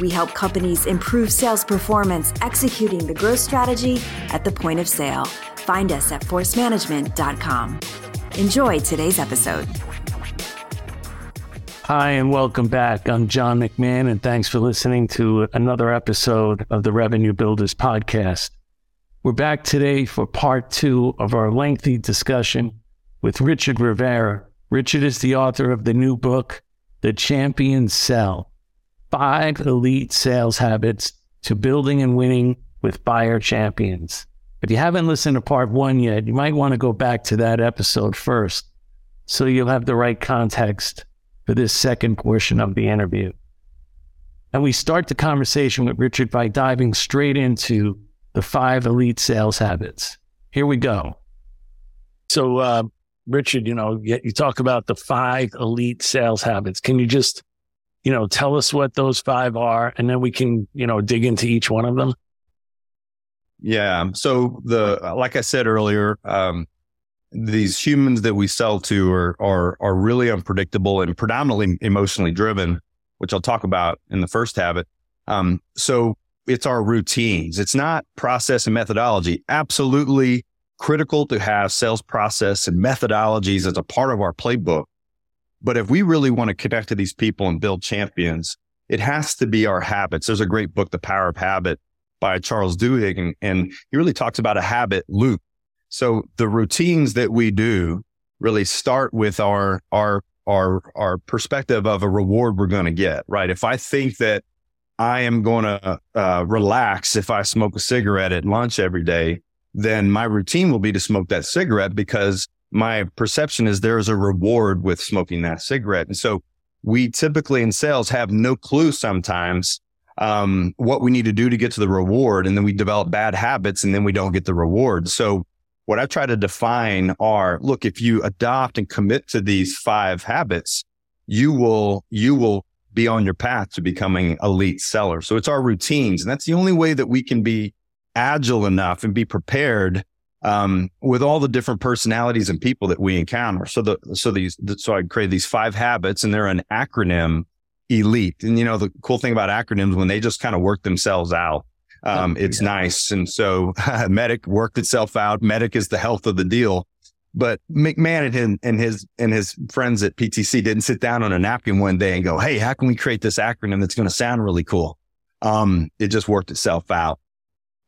we help companies improve sales performance executing the growth strategy at the point of sale. Find us at forcemanagement.com. Enjoy today's episode. Hi, and welcome back. I'm John McMahon, and thanks for listening to another episode of the Revenue Builders Podcast. We're back today for part two of our lengthy discussion with Richard Rivera. Richard is the author of the new book, The Champions Sell five elite sales habits to building and winning with buyer champions. If you haven't listened to part one yet, you might want to go back to that episode first so you'll have the right context for this second portion of the interview. And we start the conversation with Richard by diving straight into the five elite sales habits. Here we go. So, uh, Richard, you know, you talk about the five elite sales habits. Can you just you know, tell us what those five are, and then we can, you know, dig into each one of them. Yeah. So the like I said earlier, um, these humans that we sell to are are are really unpredictable and predominantly emotionally driven, which I'll talk about in the first habit. Um, so it's our routines. It's not process and methodology. Absolutely critical to have sales process and methodologies as a part of our playbook. But if we really want to connect to these people and build champions, it has to be our habits. There's a great book, The Power of Habit by Charles Duhigg, and, and he really talks about a habit loop. So the routines that we do really start with our, our, our, our perspective of a reward we're going to get, right? If I think that I am going to uh, relax if I smoke a cigarette at lunch every day, then my routine will be to smoke that cigarette because my perception is there is a reward with smoking that cigarette. And so we typically in sales have no clue sometimes um, what we need to do to get to the reward. And then we develop bad habits and then we don't get the reward. So what I try to define are look, if you adopt and commit to these five habits, you will, you will be on your path to becoming elite seller. So it's our routines. And that's the only way that we can be agile enough and be prepared um, with all the different personalities and people that we encounter. So the so these so I create these five habits, and they're an acronym elite. And you know the cool thing about acronyms when they just kind of work themselves out. Um, oh, it's yeah. nice. And so MEDDIC worked itself out. MEDDIC is the health of the deal. But McMahon and, his, and his and his friends at PTC didn't sit down on a napkin one day and go, "Hey, how can we create this acronym that's going to sound really cool?" Um, it just worked itself out.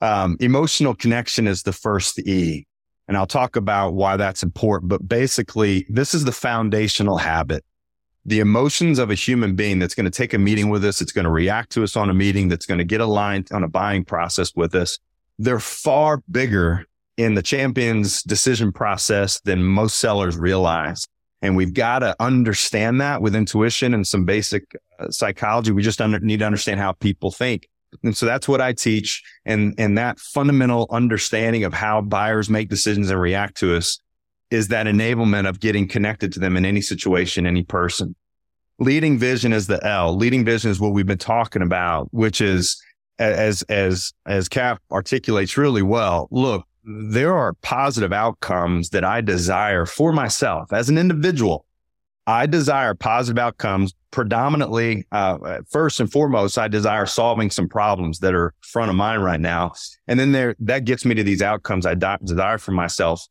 Um, emotional connection is the first E. And I'll talk about why that's important. But basically, this is the foundational habit. The emotions of a human being that's going to take a meeting with us, it's going to react to us on a meeting, that's going to get aligned on a buying process with us. They're far bigger in the champion's decision process than most sellers realize. And we've got to understand that with intuition and some basic uh, psychology. We just under, need to understand how people think. And so that's what I teach. And, and that fundamental understanding of how buyers make decisions and react to us is that enablement of getting connected to them in any situation, any person. Leading vision is the L. Leading vision is what we've been talking about, which is as, as, as Cap articulates really well. Look, there are positive outcomes that I desire for myself as an individual I desire positive outcomes. Predominantly, uh, first and foremost, I desire solving some problems that are front of mind right now, and then there that gets me to these outcomes I desire for myself,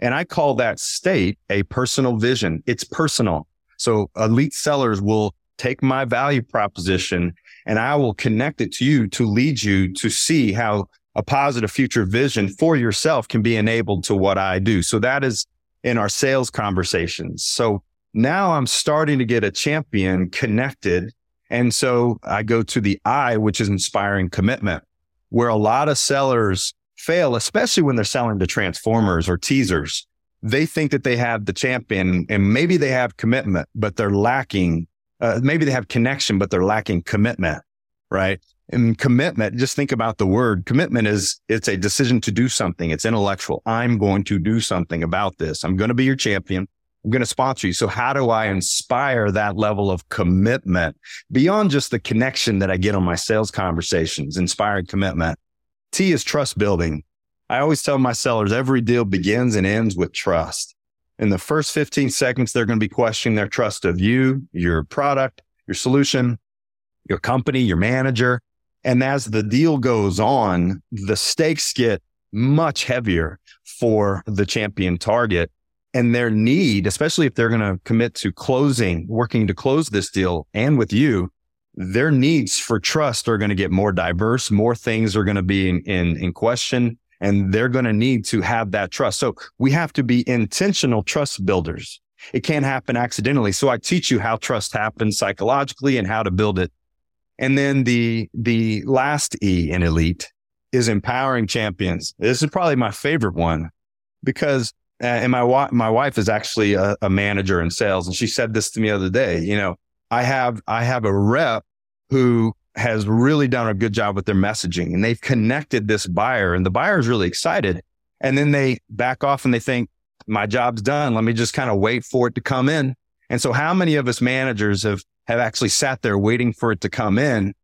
and I call that state a personal vision. It's personal. So elite sellers will take my value proposition and I will connect it to you to lead you to see how a positive future vision for yourself can be enabled to what I do. So that is in our sales conversations. So now I'm starting to get a champion connected. And so I go to the I, which is inspiring commitment, where a lot of sellers fail, especially when they're selling to transformers or teasers. They think that they have the champion and maybe they have commitment, but they're lacking. Uh, maybe they have connection, but they're lacking commitment. Right. And commitment, just think about the word commitment is it's a decision to do something. It's intellectual. I'm going to do something about this. I'm going to be your champion. I'm going to sponsor you. So how do I inspire that level of commitment beyond just the connection that I get on my sales conversations, inspired commitment? T is trust building. I always tell my sellers every deal begins and ends with trust. In the first 15 seconds, they're going to be questioning their trust of you, your product, your solution, your company, your manager. And as the deal goes on, the stakes get much heavier for the champion target and their need, especially if they're going to commit to closing, working to close this deal and with you, their needs for trust are going to get more diverse. More things are going to be in, in, in question and they're going to need to have that trust. So we have to be intentional trust builders. It can't happen accidentally. So I teach you how trust happens psychologically and how to build it and then the, the last E in elite is empowering champions. This is probably my favorite one because, Uh, and my wife, my wife is actually a, a manager in sales. And she said this to me the other day, you know, I have, I have a rep who has really done a good job with their messaging and they've connected this buyer and the buyer is really excited. And then they back off and they think my job's done. Let me just kind of wait for it to come in. And so how many of us managers have have actually sat there waiting for it to come in.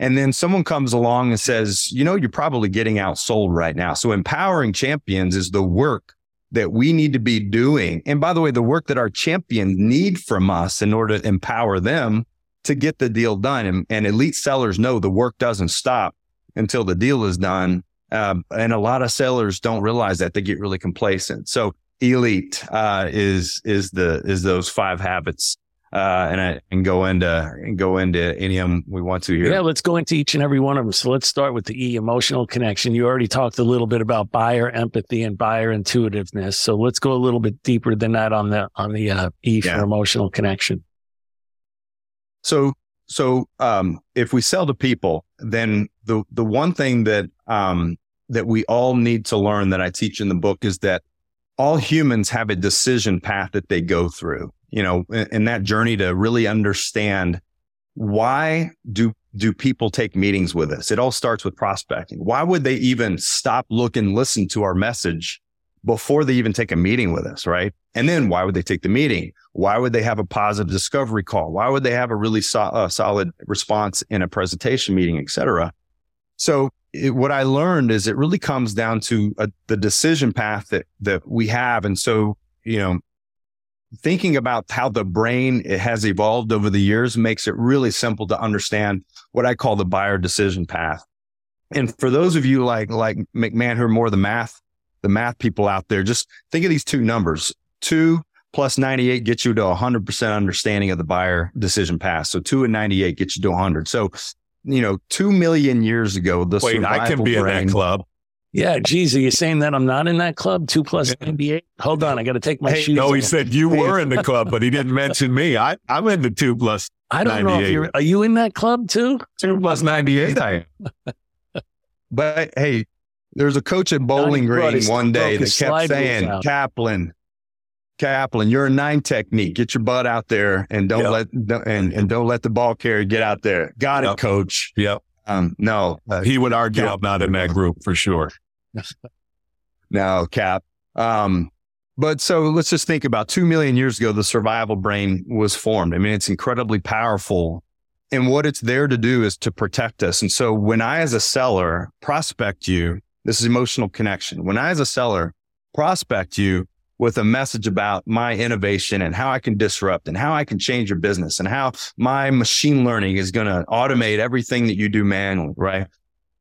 And then someone comes along and says, you know, you're probably getting outsold right now. So empowering champions is the work that we need to be doing. And by the way, the work that our champions need from us in order to empower them to get the deal done. And, and elite sellers know the work doesn't stop until the deal is done. Um, and a lot of sellers don't realize that they get really complacent. So elite uh, is is the is those five habits uh, and I, and go into and go into any of them we want to here. Yeah, let's go into each and every one of them. So let's start with the E, emotional connection. You already talked a little bit about buyer empathy and buyer intuitiveness. So let's go a little bit deeper than that on the on the uh, E yeah. for emotional connection. So so um, if we sell to people, then the the one thing that um, that we all need to learn that I teach in the book is that all humans have a decision path that they go through you know, in, in that journey to really understand why do do people take meetings with us? It all starts with prospecting. Why would they even stop, look, and listen to our message before they even take a meeting with us, right? And then why would they take the meeting? Why would they have a positive discovery call? Why would they have a really so, uh, solid response in a presentation meeting, et cetera? So it, what I learned is it really comes down to a, the decision path that that we have, and so you know thinking about how the brain has evolved over the years makes it really simple to understand what I call the buyer decision path. And for those of you like like McMahon who are more the math, the math people out there, just think of these two numbers. Two plus 98 gets you to 100% understanding of the buyer decision path. So two and 98 gets you to 100. So, you know, two million years ago, the Wait, I can be brain, in that club. Yeah, geez, are you saying that I'm not in that club? Two plus ninety-eight. Hold on, I got to take my hey, shoes. No, he said you were in the club, but he didn't mention me. I I'm in the two plus. I don't 98. know if you're. Are you in that club too? Two plus ninety-eight. I am. but hey, there's a coach at Bowling Green one day that kept saying, "Kaplan, Kaplan, you're a nine technique. Get your butt out there and don't yep. let and and don't let the ball carrier get out there. Got yep. it, coach. Yep. Um, no, uh, he would argue I'm not in that group for sure. no, Cap. Um, but so let's just think about two million years ago, the survival brain was formed. I mean, it's incredibly powerful. And what it's there to do is to protect us. And so when I, as a seller, prospect you, this is emotional connection. When I, as a seller, prospect you with a message about my innovation and how I can disrupt and how I can change your business and how my machine learning is going to automate everything that you do manually, right?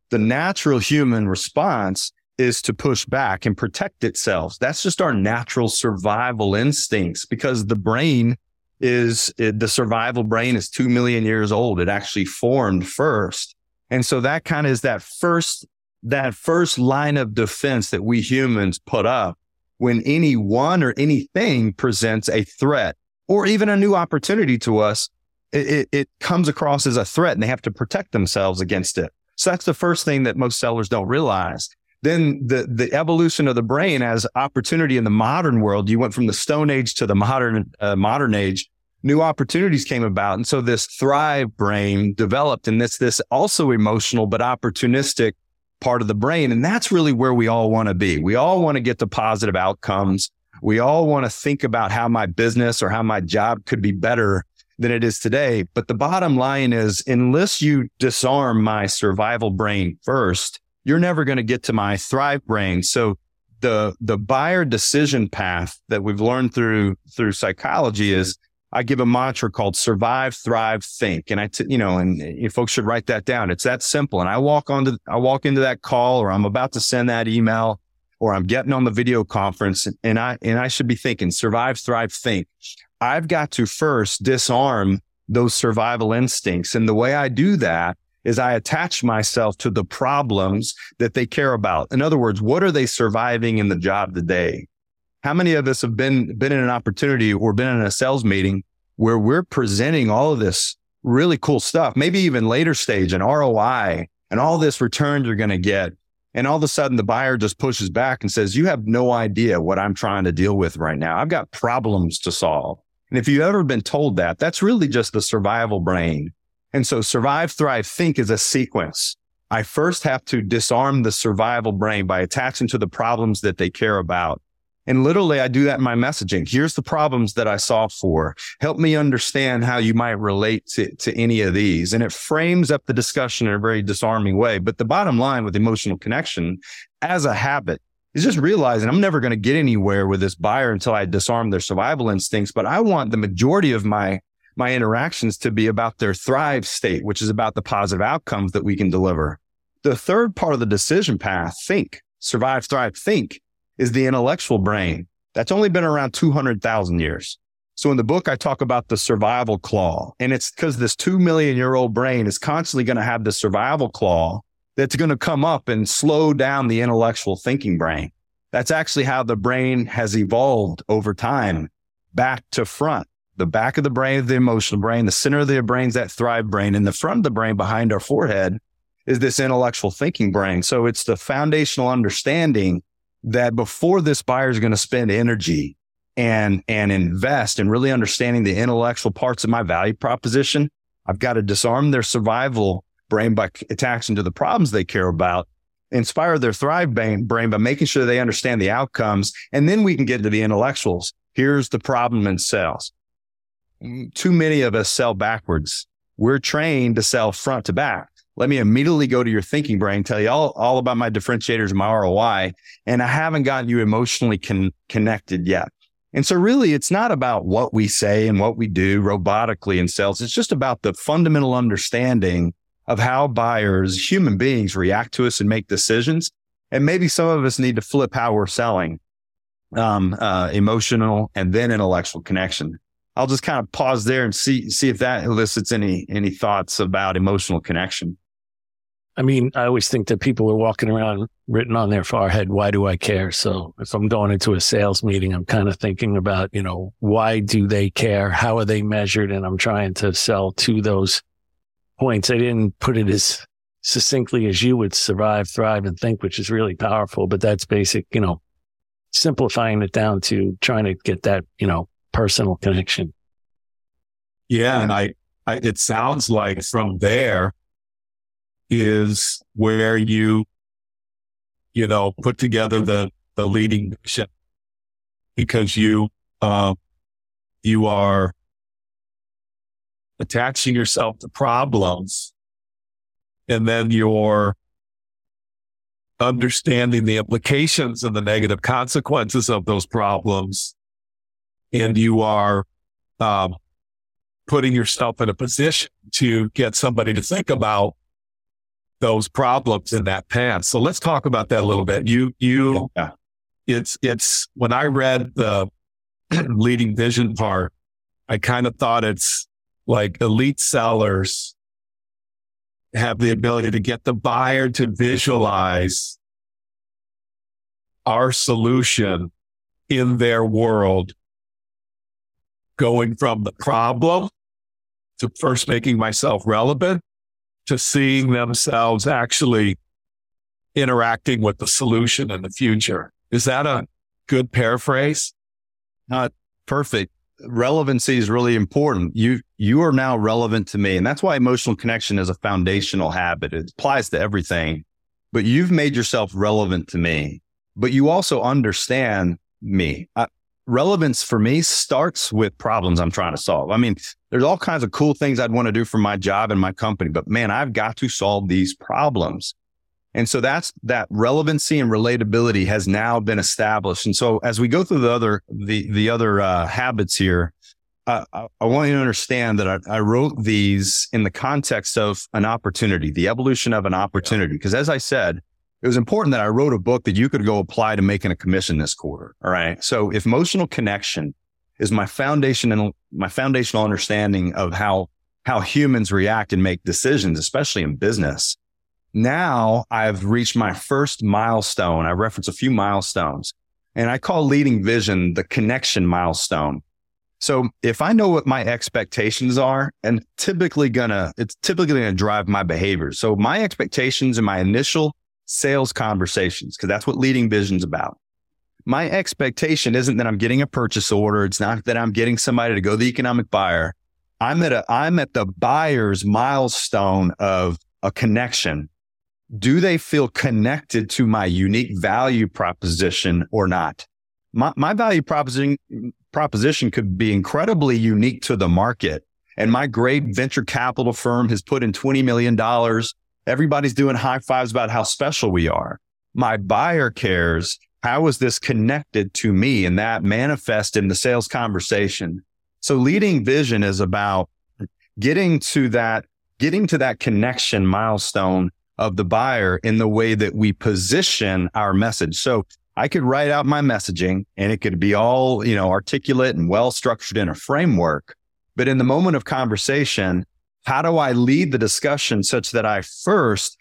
The natural human response is to push back and protect itself. That's just our natural survival instincts because the brain is it, the survival brain is 2 million years old. It actually formed first. And so that kind of is that first, that first line of defense that we humans put up when anyone or anything presents a threat or even a new opportunity to us, it, it, it, comes across as a threat and they have to protect themselves against it. So that's the first thing that most sellers don't realize. Then the, the evolution of the brain as opportunity in the modern world, you went from the stone age to the modern, uh, modern age. new opportunities came about. And so this thrive brain developed and this, this also emotional, but opportunistic part of the brain. And that's really where we all want to be. We all want to get to positive outcomes. We all want to think about how my business or how my job could be better than it is today. But the bottom line is, unless you disarm my survival brain first, you're never going to get to my thrive brain. So the, the buyer decision path that we've learned through, through psychology is I give a mantra called survive, thrive, think. And I, t- you know, and you folks should write that down. It's that simple. And I walk onto, I walk into that call or I'm about to send that email or I'm getting on the video conference and I, and I should be thinking survive, thrive, think. I've got to first disarm those survival instincts. And the way I do that is I attach myself to the problems that they care about. In other words, what are they surviving in the job today? How many of us have been, been in an opportunity or been in a sales meeting where we're presenting all of this really cool stuff, maybe even later stage and ROI and all this return you're going to get. And all of a sudden the buyer just pushes back and says, you have no idea what I'm trying to deal with right now. I've got problems to solve. And if you've ever been told that, that's really just the survival brain. And so survive, thrive, think is a sequence. I first have to disarm the survival brain by attaching to the problems that they care about. And literally, I do that in my messaging. Here's the problems that I solve for. Help me understand how you might relate to, to any of these. And it frames up the discussion in a very disarming way. But the bottom line with emotional connection as a habit is just realizing I'm never going to get anywhere with this buyer until I disarm their survival instincts. But I want the majority of my my interactions to be about their thrive state, which is about the positive outcomes that we can deliver. The third part of the decision path, think, survive, thrive, think is the intellectual brain. That's only been around 200,000 years. So in the book, I talk about the survival claw. And it's because this two million year old brain is constantly going to have the survival claw that's going to come up and slow down the intellectual thinking brain. That's actually how the brain has evolved over time, back to front. The back of the brain is the emotional brain. The center of the brain is that thrive brain. And the front of the brain behind our forehead is this intellectual thinking brain. So it's the foundational understanding that before this buyer is going to spend energy and and invest in really understanding the intellectual parts of my value proposition, I've got to disarm their survival brain by attaching to the problems they care about, inspire their thrive brain, brain by making sure they understand the outcomes, and then we can get to the intellectuals. Here's the problem in sales. Too many of us sell backwards. We're trained to sell front to back. Let me immediately go to your thinking brain, tell you all, all about my differentiators my ROI. And I haven't gotten you emotionally con- connected yet. And so really it's not about what we say and what we do robotically in sales. It's just about the fundamental understanding of how buyers, human beings react to us and make decisions. And maybe some of us need to flip how we're selling, um, uh, emotional and then intellectual connection. I'll just kind of pause there and see, see if that elicits any, any thoughts about emotional connection. I mean, I always think that people are walking around written on their forehead, why do I care? So if I'm going into a sales meeting, I'm kind of thinking about, you know, why do they care? How are they measured? And I'm trying to sell to those points. I didn't put it as succinctly as you would survive, thrive, and think, which is really powerful. But that's basic, you know, simplifying it down to trying to get that, you know, personal connection. Yeah. And I, I it sounds like from there, is where you, you know, put together the, the leading mission because you, uh, you are attaching yourself to problems and then you're understanding the implications and the negative consequences of those problems. And you are, um, putting yourself in a position to get somebody to think about those problems in that path. So let's talk about that a little bit. You, you, yeah. it's, it's when I read the leading vision part, I kind of thought it's like elite sellers have the ability to get the buyer to visualize our solution in their world, going from the problem to first making myself relevant to seeing themselves actually interacting with the solution in the future. Is that a good paraphrase? Not perfect. relevancy is really important. You you are now relevant to me, and that's why emotional connection is a foundational habit. It applies to everything. But you've made yourself relevant to me. But you also understand me. I, relevance for me starts with problems I'm trying to solve. I mean, there's all kinds of cool things I'd want to do for my job and my company, but man, I've got to solve these problems. And so that's that relevancy and relatability has now been established. And so as we go through the other the the other uh, habits here, uh, I, I, want you to understand that I, I, wrote these in the context of an opportunity, the evolution of an opportunity. Because as I said, it was important that I wrote a book that you could go apply to making a commission this quarter. All right. So if emotional connection is my foundation and my foundational understanding of how how humans react and make decisions, especially in business now I've reached my first milestone. I reference a few milestones and I call leading vision the connection milestone. So if I know what my expectations are and typically gonna, it's typically gonna drive my behavior. So my expectations and my initial sales conversations, because that's what leading vision's about. My expectation isn't that I'm getting a purchase order. It's not that I'm getting somebody to go the economic buyer. I'm at a, I'm at the buyer's milestone of a connection do they feel connected to my unique value proposition or not? My, my value proposition, proposition could be incredibly unique to the market. And my great venture capital firm has put in $20 million. Everybody's doing high fives about how special we are. My buyer cares. How is this connected to me? And that manifests in the sales conversation. So leading vision is about getting to that, getting to that connection milestone of the buyer in the way that we position our message. So I could write out my messaging and it could be all, you know, articulate and well structured in a framework. But in the moment of conversation, how do I lead the discussion such that I first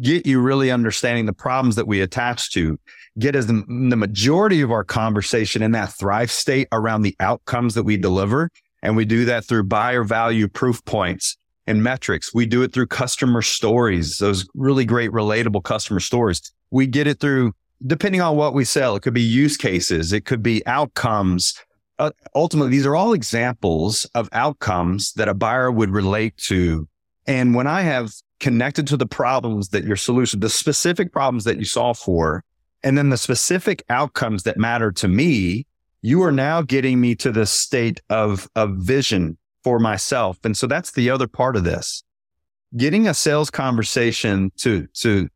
get you really understanding the problems that we attach to, get as the, the majority of our conversation in that thrive state around the outcomes that we deliver. And we do that through buyer value proof points and metrics. We do it through customer stories, those really great relatable customer stories. We get it through, depending on what we sell, it could be use cases, it could be outcomes. Uh, ultimately, these are all examples of outcomes that a buyer would relate to. And when I have connected to the problems that your solution, the specific problems that you solve for, and then the specific outcomes that matter to me, you are now getting me to the state of, of vision for myself. And so that's the other part of this. Getting a sales conversation to, to,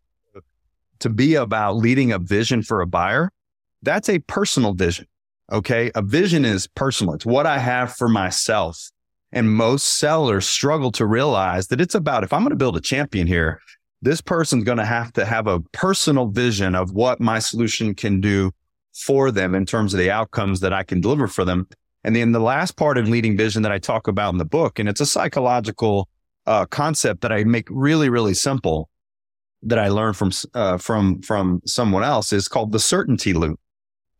to be about leading a vision for a buyer. That's a personal vision. Okay. A vision is personal. It's what I have for myself. And most sellers struggle to realize that it's about if I'm going to build a champion here, this person's going to have to have a personal vision of what my solution can do for them in terms of the outcomes that I can deliver for them. And then the last part of leading vision that I talk about in the book, and it's a psychological uh, concept that I make really, really simple that I learned from, uh, from, from someone else is called the certainty loop.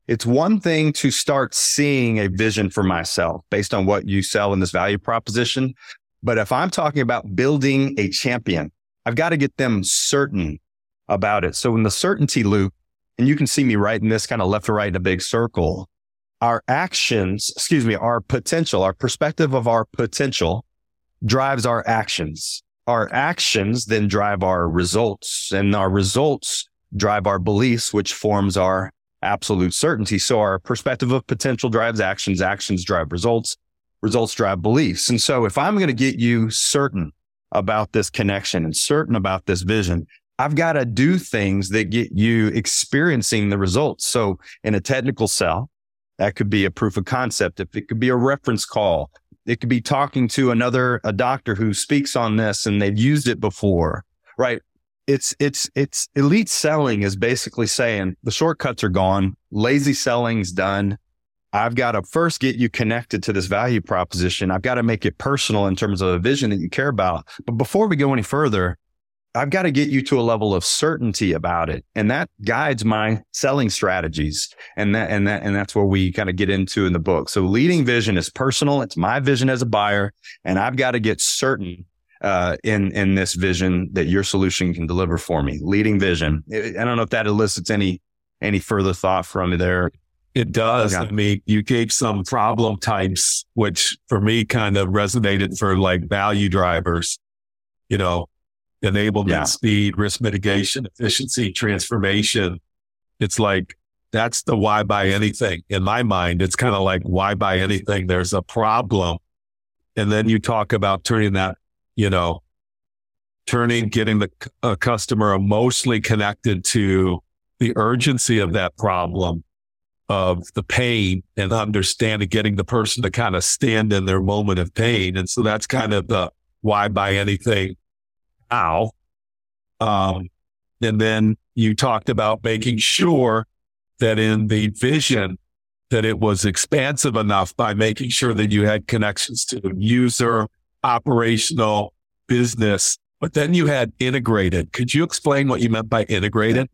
It's one thing to start seeing a vision for myself based on what you sell in this value proposition. But if I'm talking about building a champion, I've got to get them certain about it. So in the certainty loop, and you can see me writing this kind of left to right in a big circle our actions, excuse me, our potential, our perspective of our potential drives our actions. Our actions then drive our results and our results drive our beliefs, which forms our absolute certainty. So our perspective of potential drives actions, actions drive results, results drive beliefs. And so if I'm going to get you certain about this connection and certain about this vision, I've got to do things that get you experiencing the results. So in a technical sell, that could be a proof of concept. If it could be a reference call, it could be talking to another, a doctor who speaks on this and they've used it before, right? It's, it's, it's elite selling is basically saying the shortcuts are gone. Lazy selling's done. I've got to first get you connected to this value proposition. I've got to make it personal in terms of a vision that you care about. But before we go any further, I've got to get you to a level of certainty about it. And that guides my selling strategies. And that, and that, and that's where we kind of get into in the book. So leading vision is personal. It's my vision as a buyer. And I've got to get certain, uh, in, in this vision that your solution can deliver for me. Leading vision. I don't know if that elicits any, any further thought from you there. It does. I mean, you gave some problem types, which for me kind of resonated for like value drivers, you know, enablement, yeah. speed, risk mitigation, efficiency, transformation. It's like, that's the why buy anything. In my mind, it's kind of like why buy anything? There's a problem. And then you talk about turning that, you know, turning, getting the customer emotionally connected to the urgency of that problem, of the pain and understanding, getting the person to kind of stand in their moment of pain. And so that's kind of the why buy anything now. Um, and then you talked about making sure that in the vision that it was expansive enough by making sure that you had connections to the user, operational, business, but then you had integrated. Could you explain what you meant by integrated?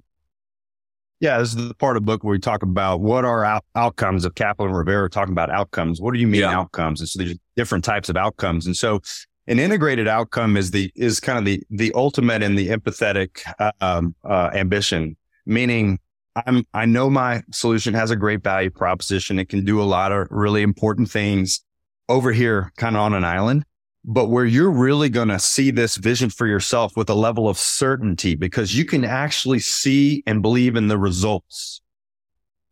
Yeah, this is the part of the book where we talk about what are out- outcomes of Kaplan and Rivera talking about outcomes. What do you mean yeah. outcomes? And so there's different types of outcomes. And so an integrated outcome is the is kind of the the ultimate in the empathetic uh, um, uh, ambition, meaning I'm I know my solution has a great value proposition. It can do a lot of really important things over here, kind of on an island. But where you're really going to see this vision for yourself with a level of certainty because you can actually see and believe in the results.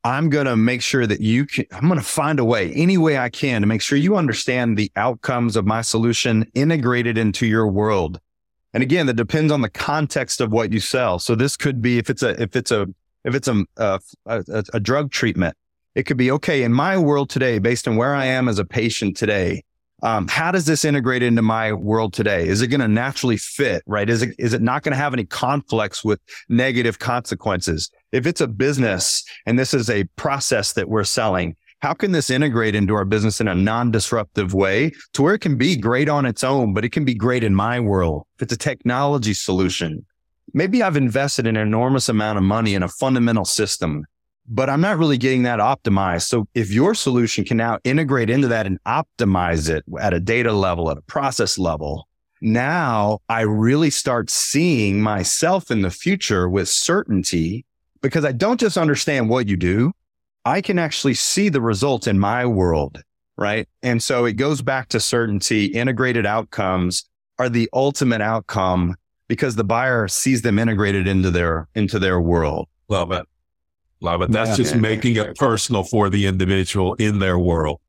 I'm going to make sure that you can, I'm going to find a way, any way I can to make sure you understand the outcomes of my solution integrated into your world. And again, that depends on the context of what you sell. So this could be if it's a, if it's a, if it's a, a, a, a drug treatment, it could be okay in my world today, based on where I am as a patient today. Um, how does this integrate into my world today? Is it going to naturally fit? Right? Is it is it not going to have any conflicts with negative consequences? If it's a business and this is a process that we're selling, how can this integrate into our business in a non-disruptive way to where it can be great on its own, but it can be great in my world? If it's a technology solution, maybe I've invested an enormous amount of money in a fundamental system, but I'm not really getting that optimized. So if your solution can now integrate into that and optimize it at a data level, at a process level, now I really start seeing myself in the future with certainty because I don't just understand what you do. I can actually see the results in my world. Right. And so it goes back to certainty. Integrated outcomes are the ultimate outcome because the buyer sees them integrated into their, into their world. Love it. Love it. That's yeah, just making it personal for the individual in their world.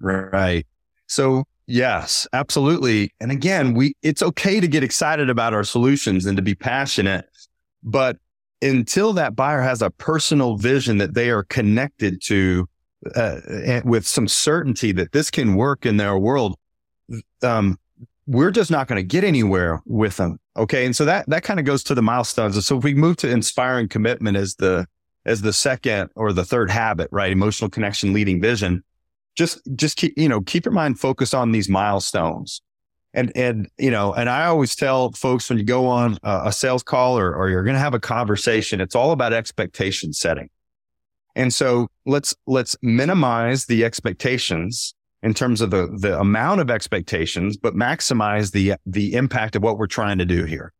Right. So yes, absolutely. And again, we, it's okay to get excited about our solutions and to be passionate, but until that buyer has a personal vision that they are connected to uh, with some certainty that this can work in their world, um, we're just not going to get anywhere with them. Okay. And so that, that kind of goes to the milestones. And so if we move to inspiring commitment as the, as the second or the third habit, right? Emotional connection leading vision. Just, just keep, you know, keep your mind focused on these milestones. And, and, you know, and I always tell folks when you go on a, a sales call or, or you're going to have a conversation, it's all about expectation setting. And so let's, let's minimize the expectations in terms of the, the amount of expectations, but maximize the, the impact of what we're trying to do here.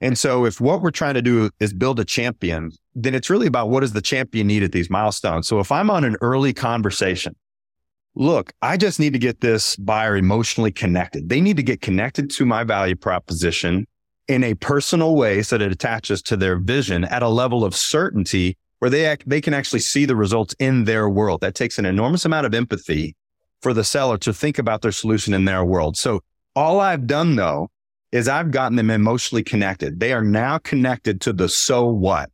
And so if what we're trying to do is build a champion, then it's really about what does the champion need at these milestones. So if I'm on an early conversation look, I just need to get this buyer emotionally connected. They need to get connected to my value proposition in a personal way so that it attaches to their vision at a level of certainty where they act, they can actually see the results in their world. That takes an enormous amount of empathy for the seller to think about their solution in their world. So all I've done though is I've gotten them emotionally connected. They are now connected to the so what.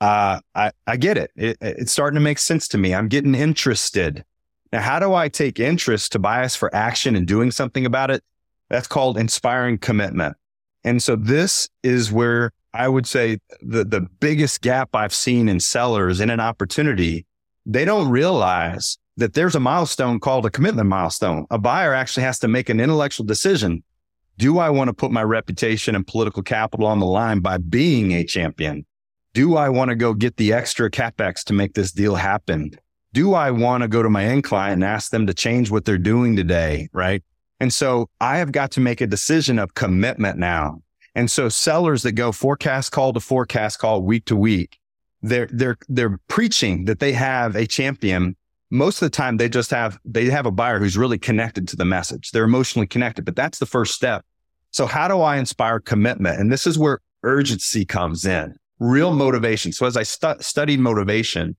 Uh, I, I get it. it. It's starting to make sense to me. I'm getting interested. Now, how do I take interest to bias for action and doing something about it? That's called inspiring commitment. And so this is where I would say the, the biggest gap I've seen in sellers in an opportunity. They don't realize that there's a milestone called a commitment milestone. A buyer actually has to make an intellectual decision. Do I want to put my reputation and political capital on the line by being a champion? Do I want to go get the extra capex to make this deal happen? do I want to go to my end client and ask them to change what they're doing today? Right. And so I have got to make a decision of commitment now. And so sellers that go forecast call to forecast call week to week, they're, they're, they're preaching that they have a champion. Most of the time they just have, they have a buyer who's really connected to the message. They're emotionally connected, but that's the first step. So how do I inspire commitment? And this is where urgency comes in, real motivation. So as I stu- studied motivation,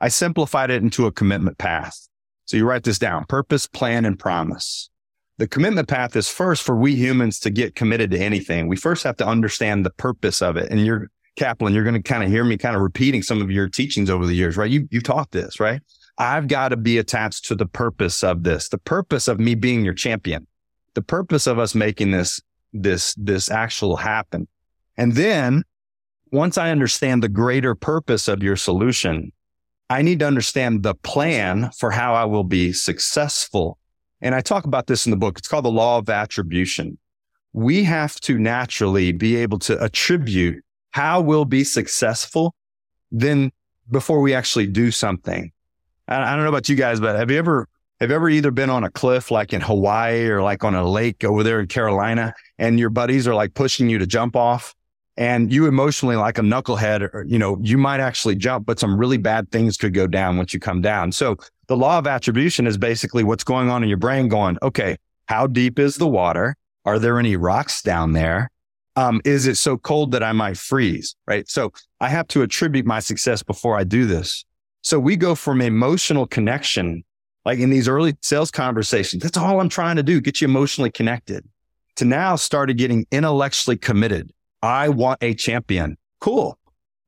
I simplified it into a commitment path. So you write this down, purpose, plan, and promise. The commitment path is first for we humans to get committed to anything. We first have to understand the purpose of it. And you're Kaplan, you're going to kind of hear me kind of repeating some of your teachings over the years, right? You, you taught this, right? I've got to be attached to the purpose of this, the purpose of me being your champion, the purpose of us making this, this, this actual happen. And then once I understand the greater purpose of your solution, I need to understand the plan for how I will be successful and I talk about this in the book. It's called the law of attribution. We have to naturally be able to attribute how we'll be successful then before we actually do something. I, don't know about you guys, but have you ever have ever either been on a cliff like in Hawaii or like on a lake over there in Carolina and your buddies are like pushing you to jump off and you emotionally like a knucklehead or, you know, you might actually jump, but some really bad things could go down once you come down. So the law of attribution is basically what's going on in your brain going, okay, how deep is the water? Are there any rocks down there? Um, is it so cold that I might freeze? Right. So I have to attribute my success before I do this. So we go from emotional connection, like in these early sales conversations. That's all I'm trying to do. Get you emotionally connected to now started getting intellectually committed. I want a champion. Cool.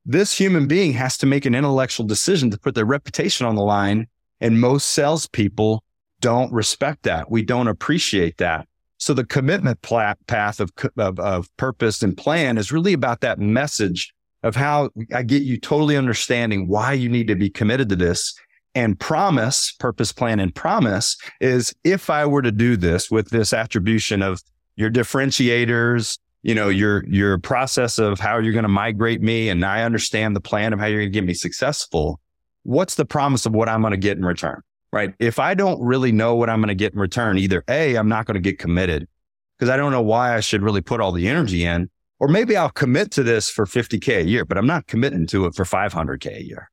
This human being has to make an intellectual decision to put their reputation on the line and most salespeople don't respect that. We don't appreciate that. So the commitment path of, of, of purpose and plan is really about that message of how I get you totally understanding why you need to be committed to this. And promise, purpose, plan, and promise is if I were to do this with this attribution of your differentiators, you know, your, your process of how you're going to migrate me. And I understand the plan of how you're going to get me successful what's the promise of what I'm going to get in return? Right. If I don't really know what I'm going to get in return, either A, I'm not going to get committed because I don't know why I should really put all the energy in, or maybe I'll commit to this for 50K a year, but I'm not committing to it for 500K a year.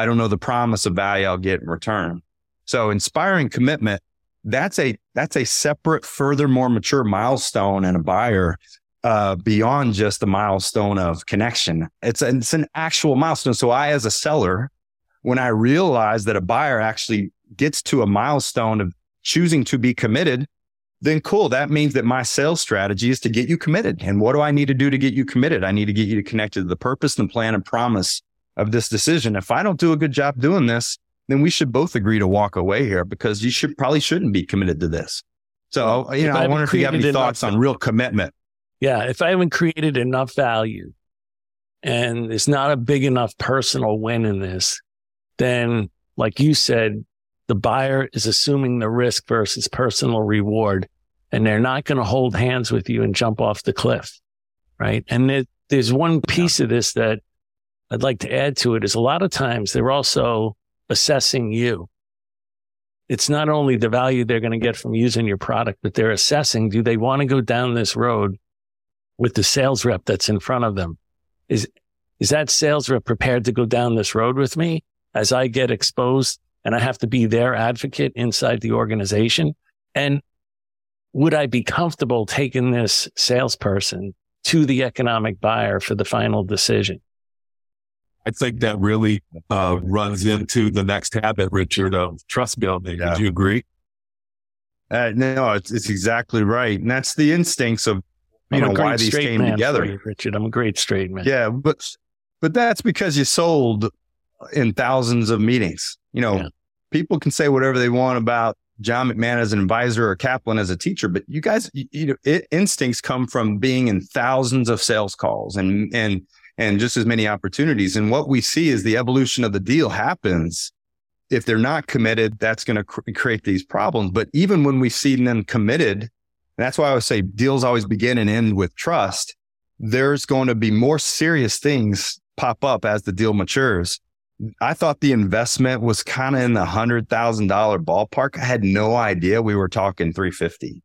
I don't know the promise of value I'll get in return. So inspiring commitment, that's a, that's a separate, further, more mature milestone and a buyer uh, beyond just the milestone of connection. It's, a, it's an actual milestone. So I, as a seller, when I realize that a buyer actually gets to a milestone of choosing to be committed, then cool. That means that my sales strategy is to get you committed. And what do I need to do to get you committed? I need to get you connected to the purpose and plan and promise of this decision. If I don't do a good job doing this, then we should both agree to walk away here because you should probably shouldn't be committed to this. So, you know, I, I wonder if you have any thoughts on real commitment. Yeah. If I haven't created enough value and it's not a big enough personal win in this, then like you said, the buyer is assuming the risk versus personal reward, and they're not going to hold hands with you and jump off the cliff. Right. And it, there's one piece yeah. of this that I'd like to add to it is a lot of times they're also assessing you. It's not only the value they're going to get from using your product, but they're assessing, do they want to go down this road with the sales rep that's in front of them? Is, is that sales rep prepared to go down this road with me? as I get exposed and I have to be their advocate inside the organization? And would I be comfortable taking this salesperson to the economic buyer for the final decision? I think that really uh, runs into the next habit, Richard, of trust building. Yeah. Would you agree? Uh, no, it's, it's exactly right. And that's the instincts of, you I'm know, why these came together. You, Richard, I'm a great straight man. Yeah. But, but that's because you sold in thousands of meetings. You know, yeah. people can say whatever they want about John McMahon as an advisor or Kaplan as a teacher, but you guys, you, you know, it, instincts come from being in thousands of sales calls and and and just as many opportunities. And what we see is the evolution of the deal happens. If they're not committed, that's going to cr- create these problems. But even when we see them committed, that's why I would say deals always begin and end with trust. There's going to be more serious things pop up as the deal matures I thought the investment was kind of in the hundred thousand dollar ballpark. I had no idea we were talking 350.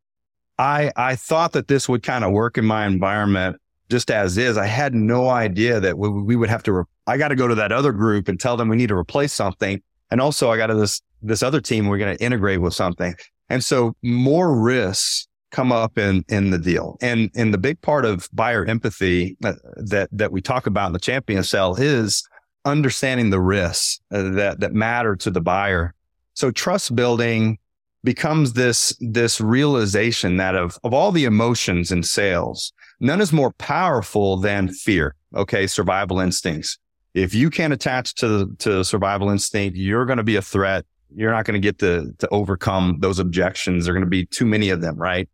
I, I thought that this would kind of work in my environment just as is. I had no idea that we, we would have to re- I got to go to that other group and tell them we need to replace something. And also I got to this, this other team, we're going to integrate with something. And so more risks come up in, in the deal. And, and the big part of buyer empathy that, uh, that, that we talk about in the Champion Sell is understanding the risks uh, that, that matter to the buyer. So trust building becomes this, this realization that of, of all the emotions in sales, none is more powerful than fear. Okay. Survival instincts. If you can't attach to, to survival instinct, you're going to be a threat. You're not going to get to, to overcome those objections. There are going to be too many of them, right?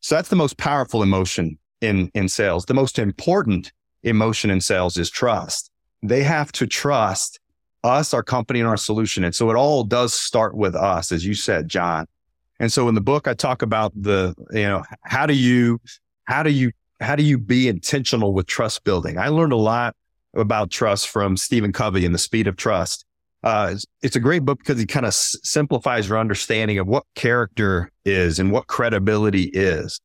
So that's the most powerful emotion in, in sales. The most important emotion in sales is trust. They have to trust us, our company and our solution. And so it all does start with us, as you said, John. And so in the book, I talk about the, you know, how do you, how do you, how do you be intentional with trust building? I learned a lot about trust from Stephen Covey and the speed of trust. Uh, it's, it's, a great book because he kind of s- simplifies your understanding of what character is and what credibility is.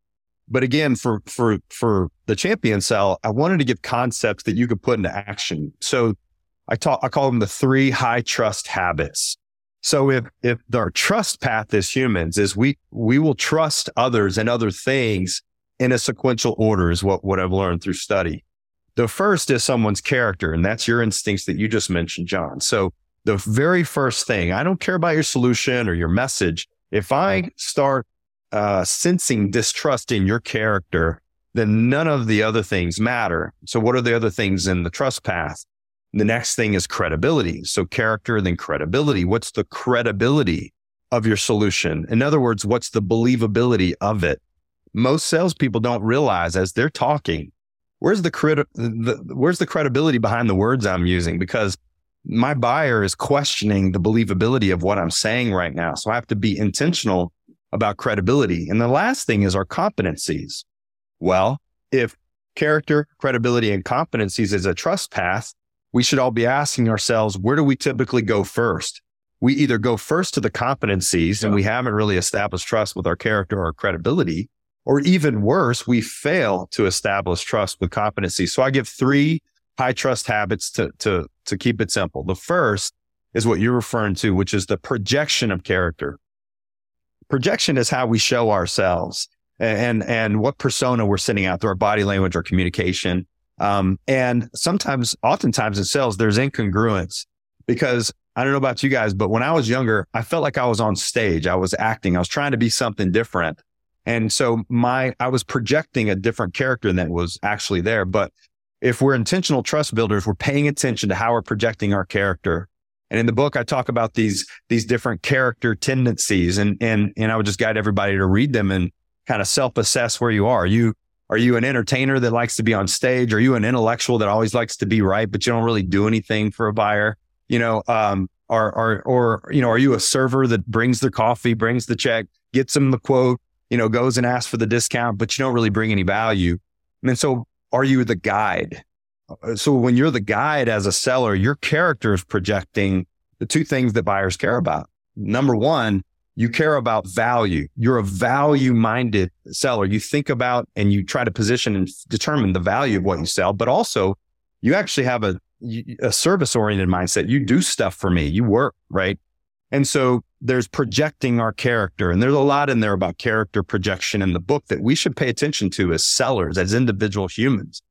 But again, for, for, for the champion sell, I wanted to give concepts that you could put into action. So I talk, I call them the three high trust habits. So if, if our trust path as humans is we, we will trust others and other things in a sequential order is what, what I've learned through study. The first is someone's character, and that's your instincts that you just mentioned, John. So the very first thing, I don't care about your solution or your message. If I start uh, sensing distrust in your character, then none of the other things matter. So what are the other things in the trust path? The next thing is credibility. So character, then credibility. What's the credibility of your solution? In other words, what's the believability of it? Most salespeople don't realize as they're talking, where's the, cred- the where's the credibility behind the words I'm using? Because my buyer is questioning the believability of what I'm saying right now. So I have to be intentional about credibility. And the last thing is our competencies. Well, if character, credibility, and competencies is a trust path, we should all be asking ourselves, where do we typically go first? We either go first to the competencies and we haven't really established trust with our character or credibility, or even worse, we fail to establish trust with competency. So I give three high trust habits to, to, to keep it simple. The first is what you're referring to, which is the projection of character. Projection is how we show ourselves and, and what persona we're sending out through our body language or communication. Um, and sometimes, oftentimes in sales, there's incongruence because I don't know about you guys, but when I was younger, I felt like I was on stage. I was acting. I was trying to be something different. And so my, I was projecting a different character than was actually there. But if we're intentional trust builders, we're paying attention to how we're projecting our character. And in the book, I talk about these, these different character tendencies and, and, and I would just guide everybody to read them and kind of self assess where you are. Are you, are you an entertainer that likes to be on stage? Are you an intellectual that always likes to be right, but you don't really do anything for a buyer? You know, um, or, or, or, you know, are you a server that brings the coffee, brings the check, gets them the quote, you know, goes and asks for the discount, but you don't really bring any value? And so are you the guide? Uh, so when you're the guide as a seller, your character is projecting the two things that buyers care about. Number one, you care about value. You're a value minded seller. You think about and you try to position and determine the value of what you sell, but also you actually have a, a service oriented mindset. You do stuff for me. You work, right? And so there's projecting our character and there's a lot in there about character projection in the book that we should pay attention to as sellers, as individual humans.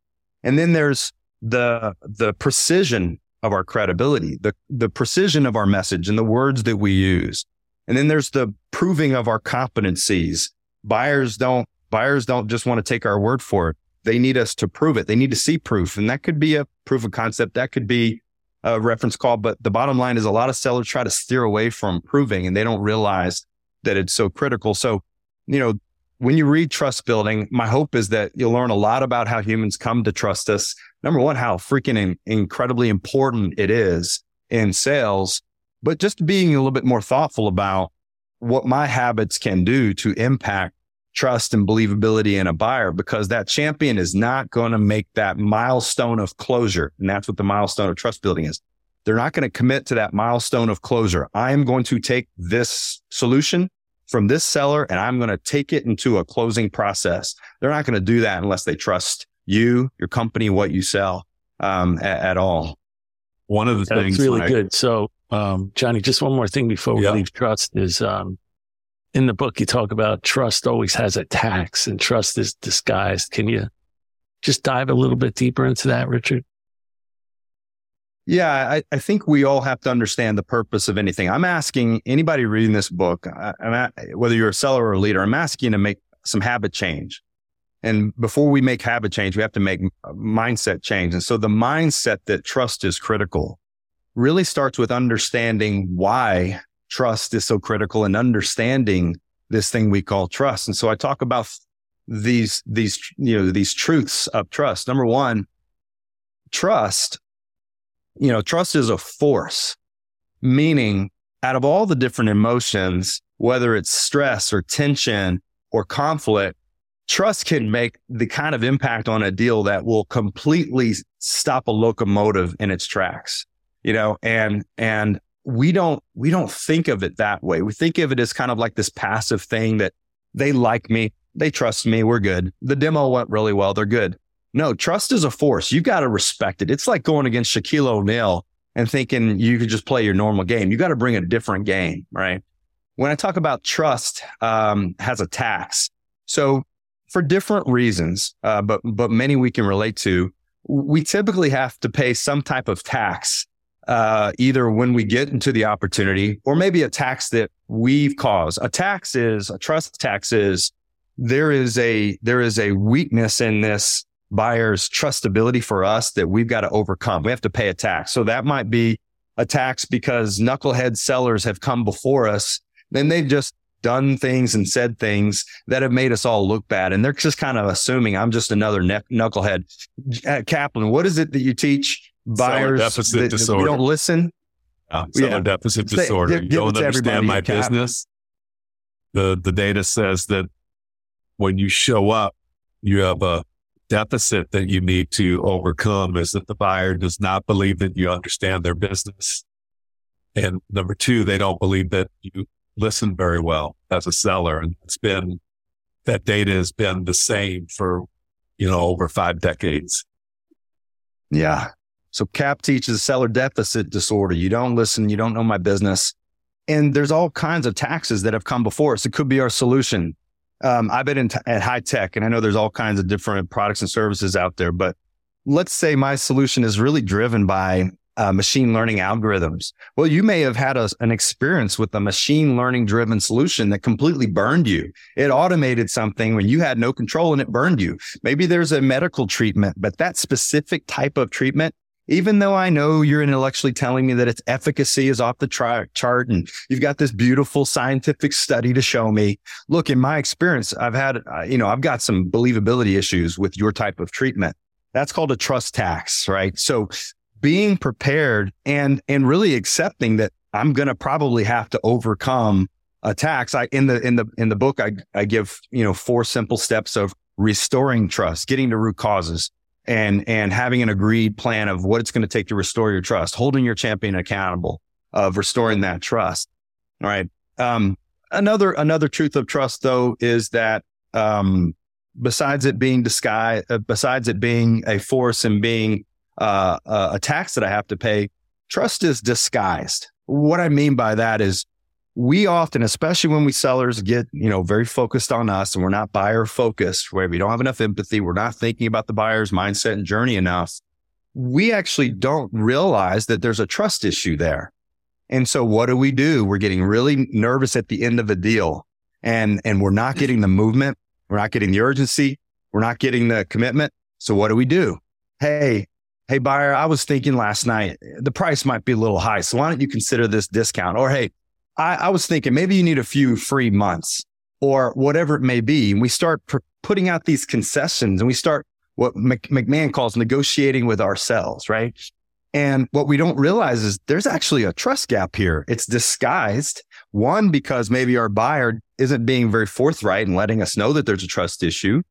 And then there's the, the precision of our credibility, the, the precision of our message and the words that we use. And then there's the proving of our competencies. Buyers don't, buyers don't just want to take our word for it. They need us to prove it. They need to see proof. And that could be a proof of concept. That could be a reference call. But the bottom line is a lot of sellers try to steer away from proving and they don't realize that it's so critical. So, you know, when you read trust building, my hope is that you'll learn a lot about how humans come to trust us. Number one, how freaking in, incredibly important it is in sales but just being a little bit more thoughtful about what my habits can do to impact trust and believability in a buyer because that champion is not going to make that milestone of closure. And that's what the milestone of trust building is. They're not going to commit to that milestone of closure. I am going to take this solution from this seller and I'm going to take it into a closing process. They're not going to do that unless they trust you, your company, what you sell um, at, at all. one of the That's things really like- good. So, um, Johnny, just one more thing before we Yeah. leave trust is um, in the book you talk about trust always has a tax and trust is disguised. Can you just dive a little bit deeper into that, Richard? Yeah, I, I think we all have to understand the purpose of anything. I'm asking anybody reading this book, I, at, whether you're a seller or a leader, I'm asking you to make some habit change. And before we make habit change, we have to make mindset change. And so the mindset that trust is critical really starts with understanding why trust is so critical and understanding this thing we call trust. And so I talk about these, these, you know, these truths of trust. Number one, trust you know, trust is a force, meaning out of all the different emotions, whether it's stress or tension or conflict, trust can make the kind of impact on a deal that will completely stop a locomotive in its tracks, you know, and, and we don't, we don't think of it that way. We think of it as kind of like this passive thing that they like me. They trust me. We're good. The demo went really well. They're good. No, trust is a force. You've got to respect it. It's like going against Shaquille O'Neal and thinking you could just play your normal game. You got to bring a different game, right? When I talk about trust, um, has a tax. So for different reasons, uh, but but many we can relate to, we typically have to pay some type of tax, uh, either when we get into the opportunity or maybe a tax that we've caused. A tax is a trust tax is there is a there is a weakness in this buyer's trustability for us that we've got to overcome. We have to pay a tax. So that might be a tax because knucklehead sellers have come before us. and they've just done things and said things that have made us all look bad. And they're just kind of assuming I'm just another ne- knucklehead. Uh, Kaplan, what is it that you teach buyers deficit that, that we don't listen? Uh, seller Yeah. deficit Say- disorder. give- You don't understand my business. The the data says that when you show up, you have a deficit that you need to overcome is that the buyer does not believe that you understand their business. And number two, they don't believe that you listen very well as a seller. And it's been that data has been the same for, you know, over five decades. Yeah. So CAP teaches seller deficit disorder. You don't listen. You don't know my business. And there's all kinds of taxes that have come before us. It could be our solution. Um, I've been in t- at high tech and I know there's all kinds of different products and services out there, but let's say my solution is really driven by uh, machine learning algorithms. Well, you may have had a, an experience with a machine learning driven solution that completely burned you. It automated something when you had no control and it burned you. Maybe there's a medical treatment, but that specific type of treatment even though I know you're intellectually telling me that its efficacy is off the chart and you've got this beautiful scientific study to show me, look, in my experience, I've had, uh, you know, I've got some believability issues with your type of treatment. That's called a trust tax, right? So being prepared and, and really accepting that I'm going to probably have to overcome a tax. I, in the, in the, in the book, I, I give, you know, four simple steps of restoring trust, getting to root causes and and having an agreed plan of what it's going to take to restore your trust, holding your champion accountable of restoring that trust. All right. Um, another another truth of trust though is that um, besides it being disguised, uh, besides it being a force and being uh, a tax that I have to pay, trust is disguised. What I mean by that is we often, especially when we sellers get, you know, very focused on us and we're not buyer focused, where we don't have enough empathy, we're not thinking about the buyer's mindset and journey enough. We actually don't realize that there's a trust issue there. And so what do we do? We're getting really nervous at the end of a deal and, and we're not getting the movement. We're not getting the urgency. We're not getting the commitment. So what do we do? Hey, Hey, buyer, I was thinking last night the price might be a little high. So why don't you consider this discount? Or hey, I, I was thinking maybe you need a few free months or whatever it may be. And we start pr- putting out these concessions and we start what Mc- McMahon calls negotiating with ourselves, right? And what we don't realize is there's actually a trust gap here. It's disguised. One, because maybe our buyer isn't being very forthright and letting us know that there's a trust issue.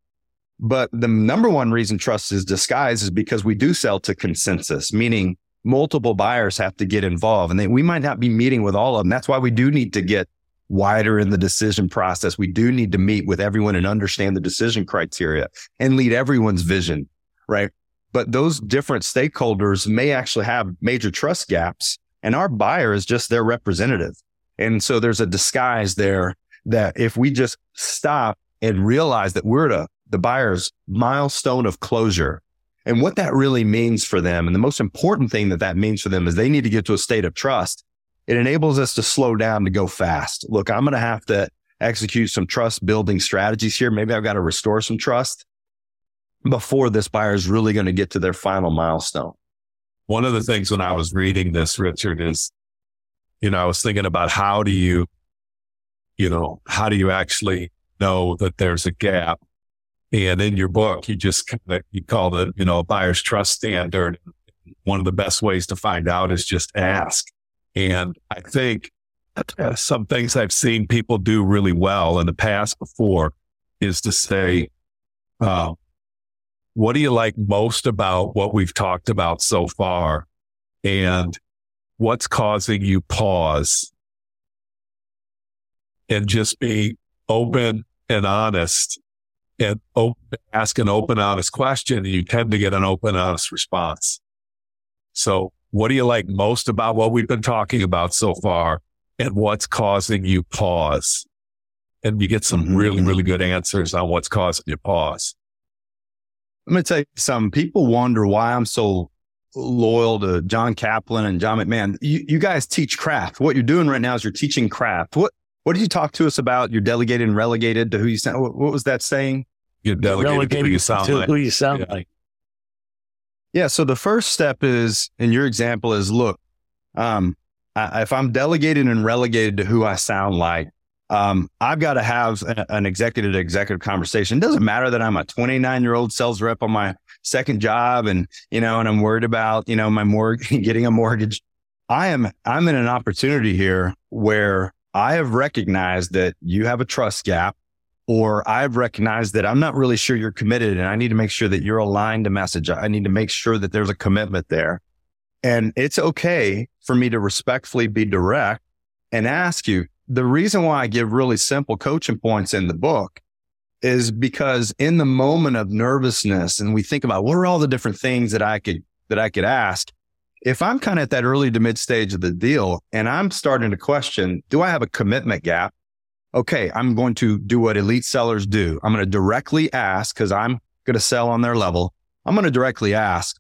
But the number one reason trust is disguised is because we do sell to consensus, meaning multiple buyers have to get involved and they, we might not be meeting with all of them. That's why we do need to get wider in the decision process. We do need to meet with everyone and understand the decision criteria and lead everyone's vision, right? but those different stakeholders may actually have major trust gaps and our buyer is just their representative. And so there's a disguise there that if we just stop and realize that we're at a, the buyer's milestone of closure and what that really means for them. And the most important thing that that means for them is they need to get to a state of trust. It enables us to slow down to go fast. Look, I'm going to have to execute some trust building strategies here. Maybe I've got to restore some trust before this buyer is really going to get to their final milestone. One of the things when I was reading this, Richard, is, you know, I was thinking about how do you, you know, how do you actually know that there's a gap? And in your book, you just kind of, you call it, you know, a buyer's trust standard. One of the best ways to find out is just ask. And I think some things I've seen people do really well in the past before is to say, uh, what do you like most about what we've talked about so far? And what's causing you pause? And just be open and honest and open, ask an open, honest question. And you tend to get an open, honest response. So what do you like most about what we've been talking about so far? And what's causing you pause? And you get some mm-hmm. really, really good answers on what's causing you pause. I'm going to tell you some people wonder why I'm so loyal to John Kaplan and John McMahon. You, you guys teach craft. What you're doing right now is you're teaching craft. What, what did you talk to us about? You're delegated and relegated to who you sound. What, what was that saying? You're delegated, delegated to who you sound to like. Who you sound yeah. like. Yeah. So the first step is, in your example is look, um, I, if I'm delegated and relegated to who I sound like, um, I've got to have a, an executive to executive conversation. It doesn't matter that I'm a 29 year old sales rep on my second job and, you know, and I'm worried about, you know, my mortgage, getting a mortgage. I am, I'm in an opportunity here where I have recognized that you have a trust gap or I've recognized that I'm not really sure you're committed and I need to make sure that you're aligned to message. I need to make sure that there's a commitment there. And it's okay for me to respectfully be direct and ask you, the reason why I give really simple coaching points in the book is because in the moment of nervousness and we think about what are all the different things that I could that I could ask if I'm kind of at that early to mid stage of the deal and I'm starting to question do I have a commitment gap? Okay I'm going to do what elite sellers do. I'm going to directly ask cuz I'm going to sell on their level. I'm going to directly ask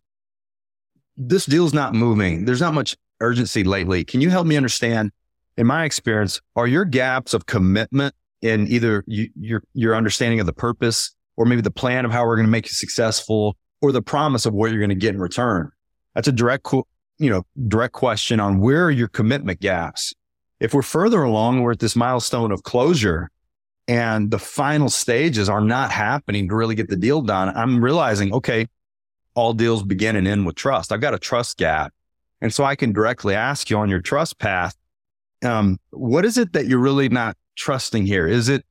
this deal's not moving. There's not much urgency lately. Can you help me understand in my experience, are your gaps of commitment in either you, your your understanding of the purpose or maybe the plan of how we're going to make you successful or the promise of what you're going to get in return? That's a direct, you know, direct question on where are your commitment gaps. If we're further along, we're at this milestone of closure and the final stages are not happening to really get the deal done. I'm realizing, okay, all deals begin and end with trust. I've got a trust gap. And so I can directly ask you on your trust path, um, what is it that you're really not trusting here? Is it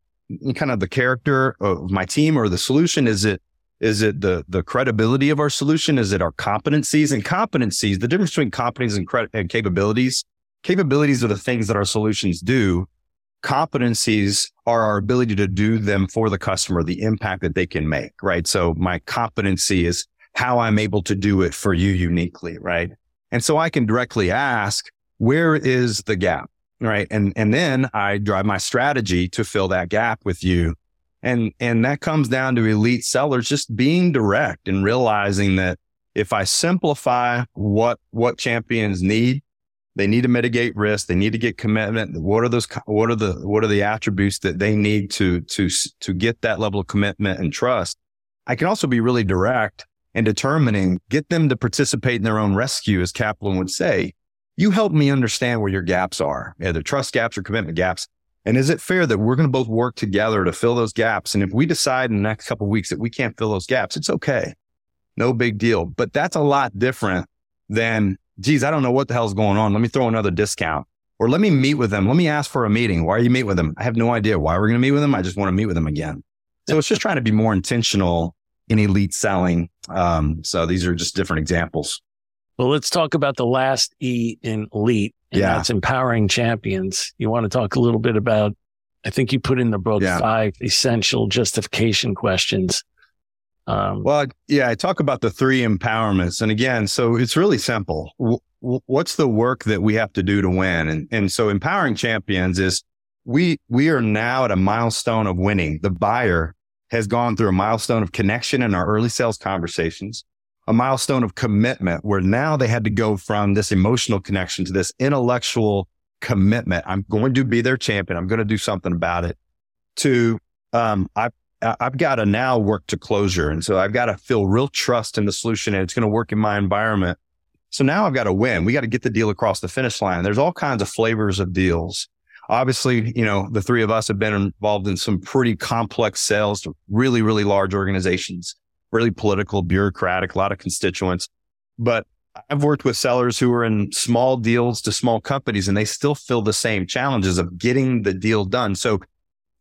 kind of the character of my team or the solution? Is it is it the the credibility of our solution? Is it our competencies and competencies? The difference between competencies and, cred- and capabilities. Capabilities are the things that our solutions do. Competencies are our ability to do them for the customer, the impact that they can make. Right. So my competency is how I'm able to do it for you uniquely. Right. And so I can directly ask, where is the gap? Right. And, and then I drive my strategy to fill that gap with you. And, and that comes down to elite sellers just being direct and realizing that if I simplify what, what champions need, they need to mitigate risk. They need to get commitment. What are those, what are the, what are the attributes that they need to, to, to get that level of commitment and trust? I can also be really direct and determining, get them to participate in their own rescue, as Kaplan would say, you help me understand where your gaps are, either trust gaps or commitment gaps. And is it fair that we're going to both work together to fill those gaps? And if we decide in the next couple weeks that we can't fill those gaps, it's okay. No big deal. But that's a lot different than, geez, I don't know what the hell's going on. Let me throw another discount or let me meet with them. Let me ask for a meeting. Why are you meet with them? I have no idea why we're going to meet with them. I just want to meet with them again. So it's just trying to be more intentional in elite selling. Um, so these are just different examples. Well, let's talk about the last E in elite. And yeah. That's empowering champions. You want to talk a little bit about, I think you put in the book Yeah. five essential justification questions. Um, well, yeah, I talk about the three empowerments. And again, so it's really simple. W- what's the work that we have to do to win? And, and so empowering champions is we, we are now at a milestone of winning. The buyer has gone through a milestone of connection in our early sales conversations, a milestone of commitment where now they had to go from this emotional connection to this intellectual commitment. I'm going to be their champion. I'm going to do something about it to, um, I've, I've got to now work to closure. And so I've got to feel real trust in the solution and it's going to work in my environment. So now I've got to win. We got to get the deal across the finish line. There's all kinds of flavors of deals obviously, you know, the three of us have been involved in some pretty complex sales to really, really large organizations, really political, bureaucratic, a lot of constituents. But I've worked with sellers who are in small deals to small companies and they still feel the same challenges of getting the deal done. So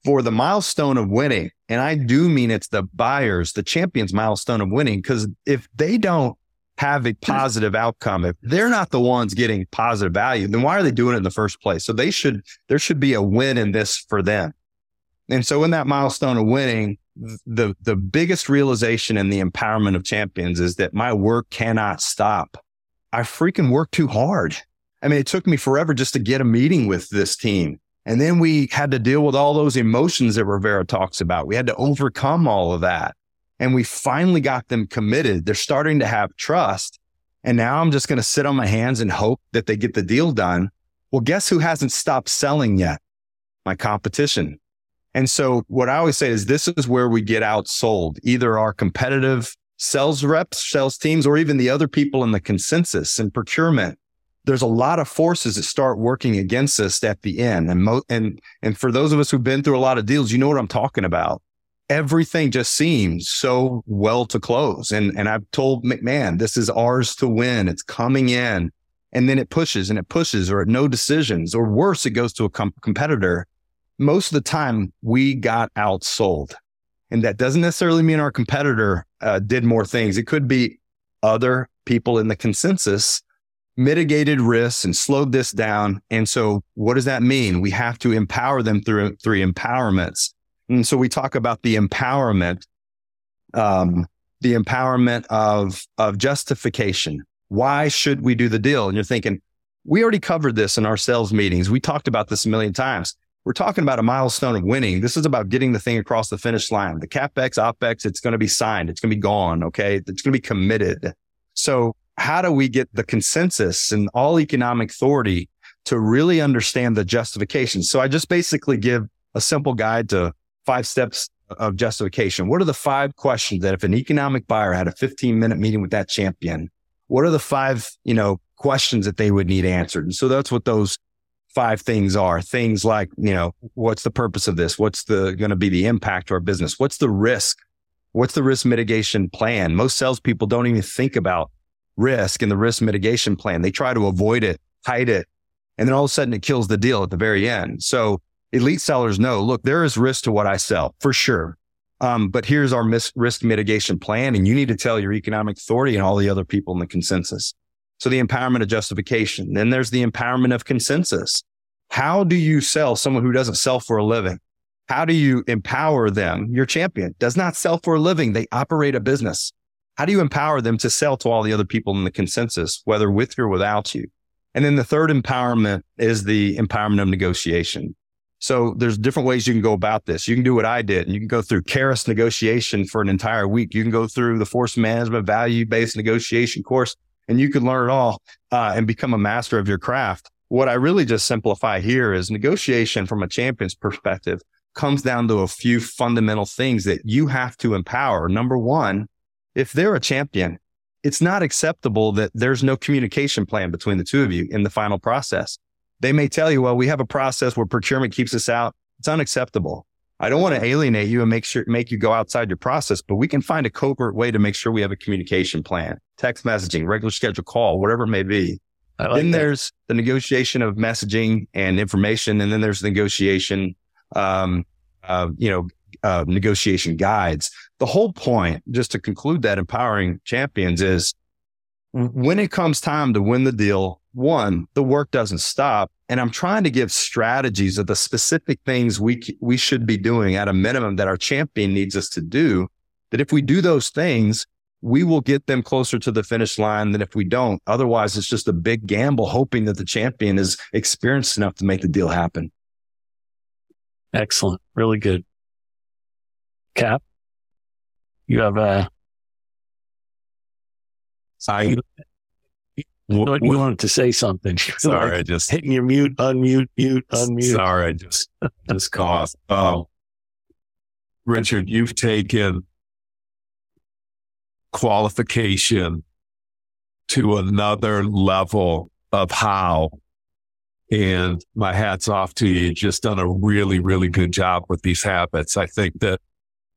for the milestone of winning, and I do mean it's the buyers, the champions milestone of winning, because if they don't have a positive outcome. If they're not the ones getting positive value, then why are they doing it in the first place? So they should, there should be a win in this for them. And so in that milestone of winning, the, the biggest realization in the empowerment of champions is that my work cannot stop. I freaking work too hard. I mean, it took me forever just to get a meeting with this team. And then we had to deal with all those emotions that Rivera talks about. We had to overcome all of that and we finally got them committed. They're starting to have trust. And now I'm just going to sit on my hands and hope that they get the deal done. Well, guess who hasn't stopped selling yet? My competition. And so what I always say is this is where we get outsold, either our competitive sales reps, sales teams, or even the other people in the consensus and procurement. There's a lot of forces that start working against us at the end. And, mo- and, and for those of us who've been through a lot of deals, you know what I'm talking about everything just seems so well to close. And, and I've told McMahon, this is ours to win. It's coming in. And then it pushes and it pushes or no decisions or worse, it goes to a com- competitor. Most of the time we got outsold. And that doesn't necessarily mean our competitor uh, did more things. It could be other people in the consensus mitigated risks and slowed this down. And so what does that mean? We have to empower them through three empowerments and so we talk about the empowerment, um, the empowerment of, of justification. Why should we do the deal? And you're thinking, we already covered this in our sales meetings. We talked about this a million times. We're talking about a milestone of winning. This is about getting the thing across the finish line. The CapEx, OpEx, it's going to be signed. It's going to be gone. Okay. It's going to be committed. So how do we get the consensus and all economic authority to really understand the justification? So I just basically give a simple guide to five steps of justification. What are the five questions that if an economic buyer had a 15 minute meeting with that champion, what are the five, you know, questions that they would need answered? And so that's what those five things are. Things like, you know, what's the purpose of this? What's the going to be the impact to our business? What's the risk? What's the risk mitigation plan? Most salespeople don't even think about risk and the risk mitigation plan. They try to avoid it, hide it, and then all of a sudden it kills the deal at the very end. So elite sellers know, look, there is risk to what I sell for sure. Um, but here's our mis- risk mitigation plan. And you need to tell your economic authority and all the other people in the consensus. So the empowerment of justification. Then there's the empowerment of consensus. How do you sell someone who doesn't sell for a living? How do you empower them? Your champion does not sell for a living. They operate a business. How do you empower them to sell to all the other people in the consensus, whether with or without you? And then the third empowerment is the empowerment of negotiation. So there's different ways you can go about this. You can do what I did and you can go through Karrass negotiation for an entire week. You can go through the force management value based negotiation course and you can learn it all uh, and become a master of your craft. What I really just simplify here is negotiation from a champion's perspective comes down to a few fundamental things that you have to empower. Number one, if they're a champion, it's not acceptable that there's no communication plan between the two of you in the final process. They may tell you, well, we have a process where procurement keeps us out. It's unacceptable. I don't want to alienate you and make sure make you go outside your process, but we can find a covert way to make sure we have a communication plan, text messaging, regular schedule call, whatever it may be. Like then that. there's the negotiation of messaging and information, and then there's negotiation, um, uh, you know, uh, negotiation guides. The whole point, just to conclude that empowering champions, is when it comes time to win the deal, one, the work doesn't stop. And I'm trying to give strategies of the specific things we, we should be doing at a minimum that our champion needs us to do that if we do those things, we will get them closer to the finish line than if we don't. Otherwise, it's just a big gamble hoping that the champion is experienced enough to make the deal happen. Excellent. Really good. Cap, you have a. I, you, you, you wanted to say something. Sorry, like I just hitting your mute, unmute, mute, unmute. Sorry, I just just coughed. Um, Richard, you've taken qualification to another level of how. And my hat's off to you. You've just done a really, really good job with these habits. I think that,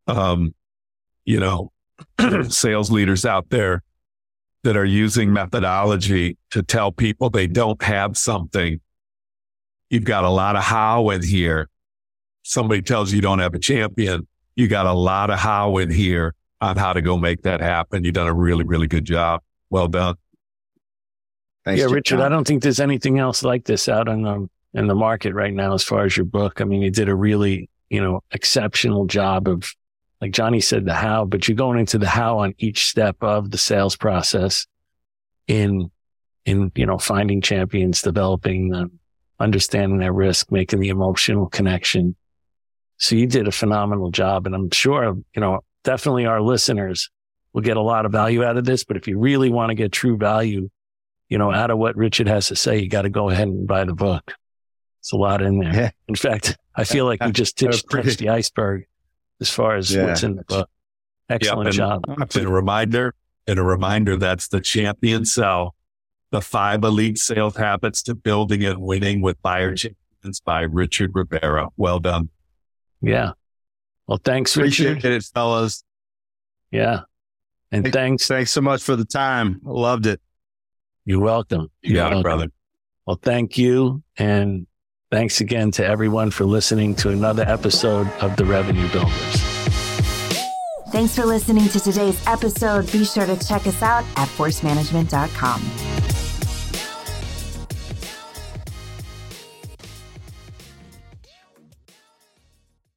um, you know, sales leaders out there that are using methodology to tell people they don't have something. You've got a lot of how in here. Somebody tells you you don't have a champion. You got a lot of how in here on how to go make that happen. You've done a really, really good job. Well done. Thanks, yeah, Richard, I don't think there's anything else like this out in the in the market right now as far as your book. I mean, you did a really, you know, exceptional job of like Johnny said, the how, but you're going into the how on each step of the sales process in in, you know, finding champions, developing them, understanding their risk, making the emotional connection. So you did a phenomenal job. And I'm sure, you know, definitely our listeners will get a lot of value out of this. But if you really want to get true value, you know, out of what Richard has to say, you got to go ahead and buy the book. It's a lot in there. Yeah. In fact, I feel like we just touched, touched the iceberg as far as yeah. what's in the book. Excellent yep, job. And a reminder, and a reminder that's the champion sell, the five elite sales habits to building and winning with buyer champions by Richard Rivera. Well done. Yeah. Well, thanks, Appreciate Richard. it, fellas. Yeah. And hey, thanks. Thanks so much for the time. Loved it. You're welcome. You're welcome. brother. Well, thank you. And thanks again to everyone for listening to another episode of The Revenue Builders. Thanks for listening to today's episode. Be sure to check us out at forcemanagement.com.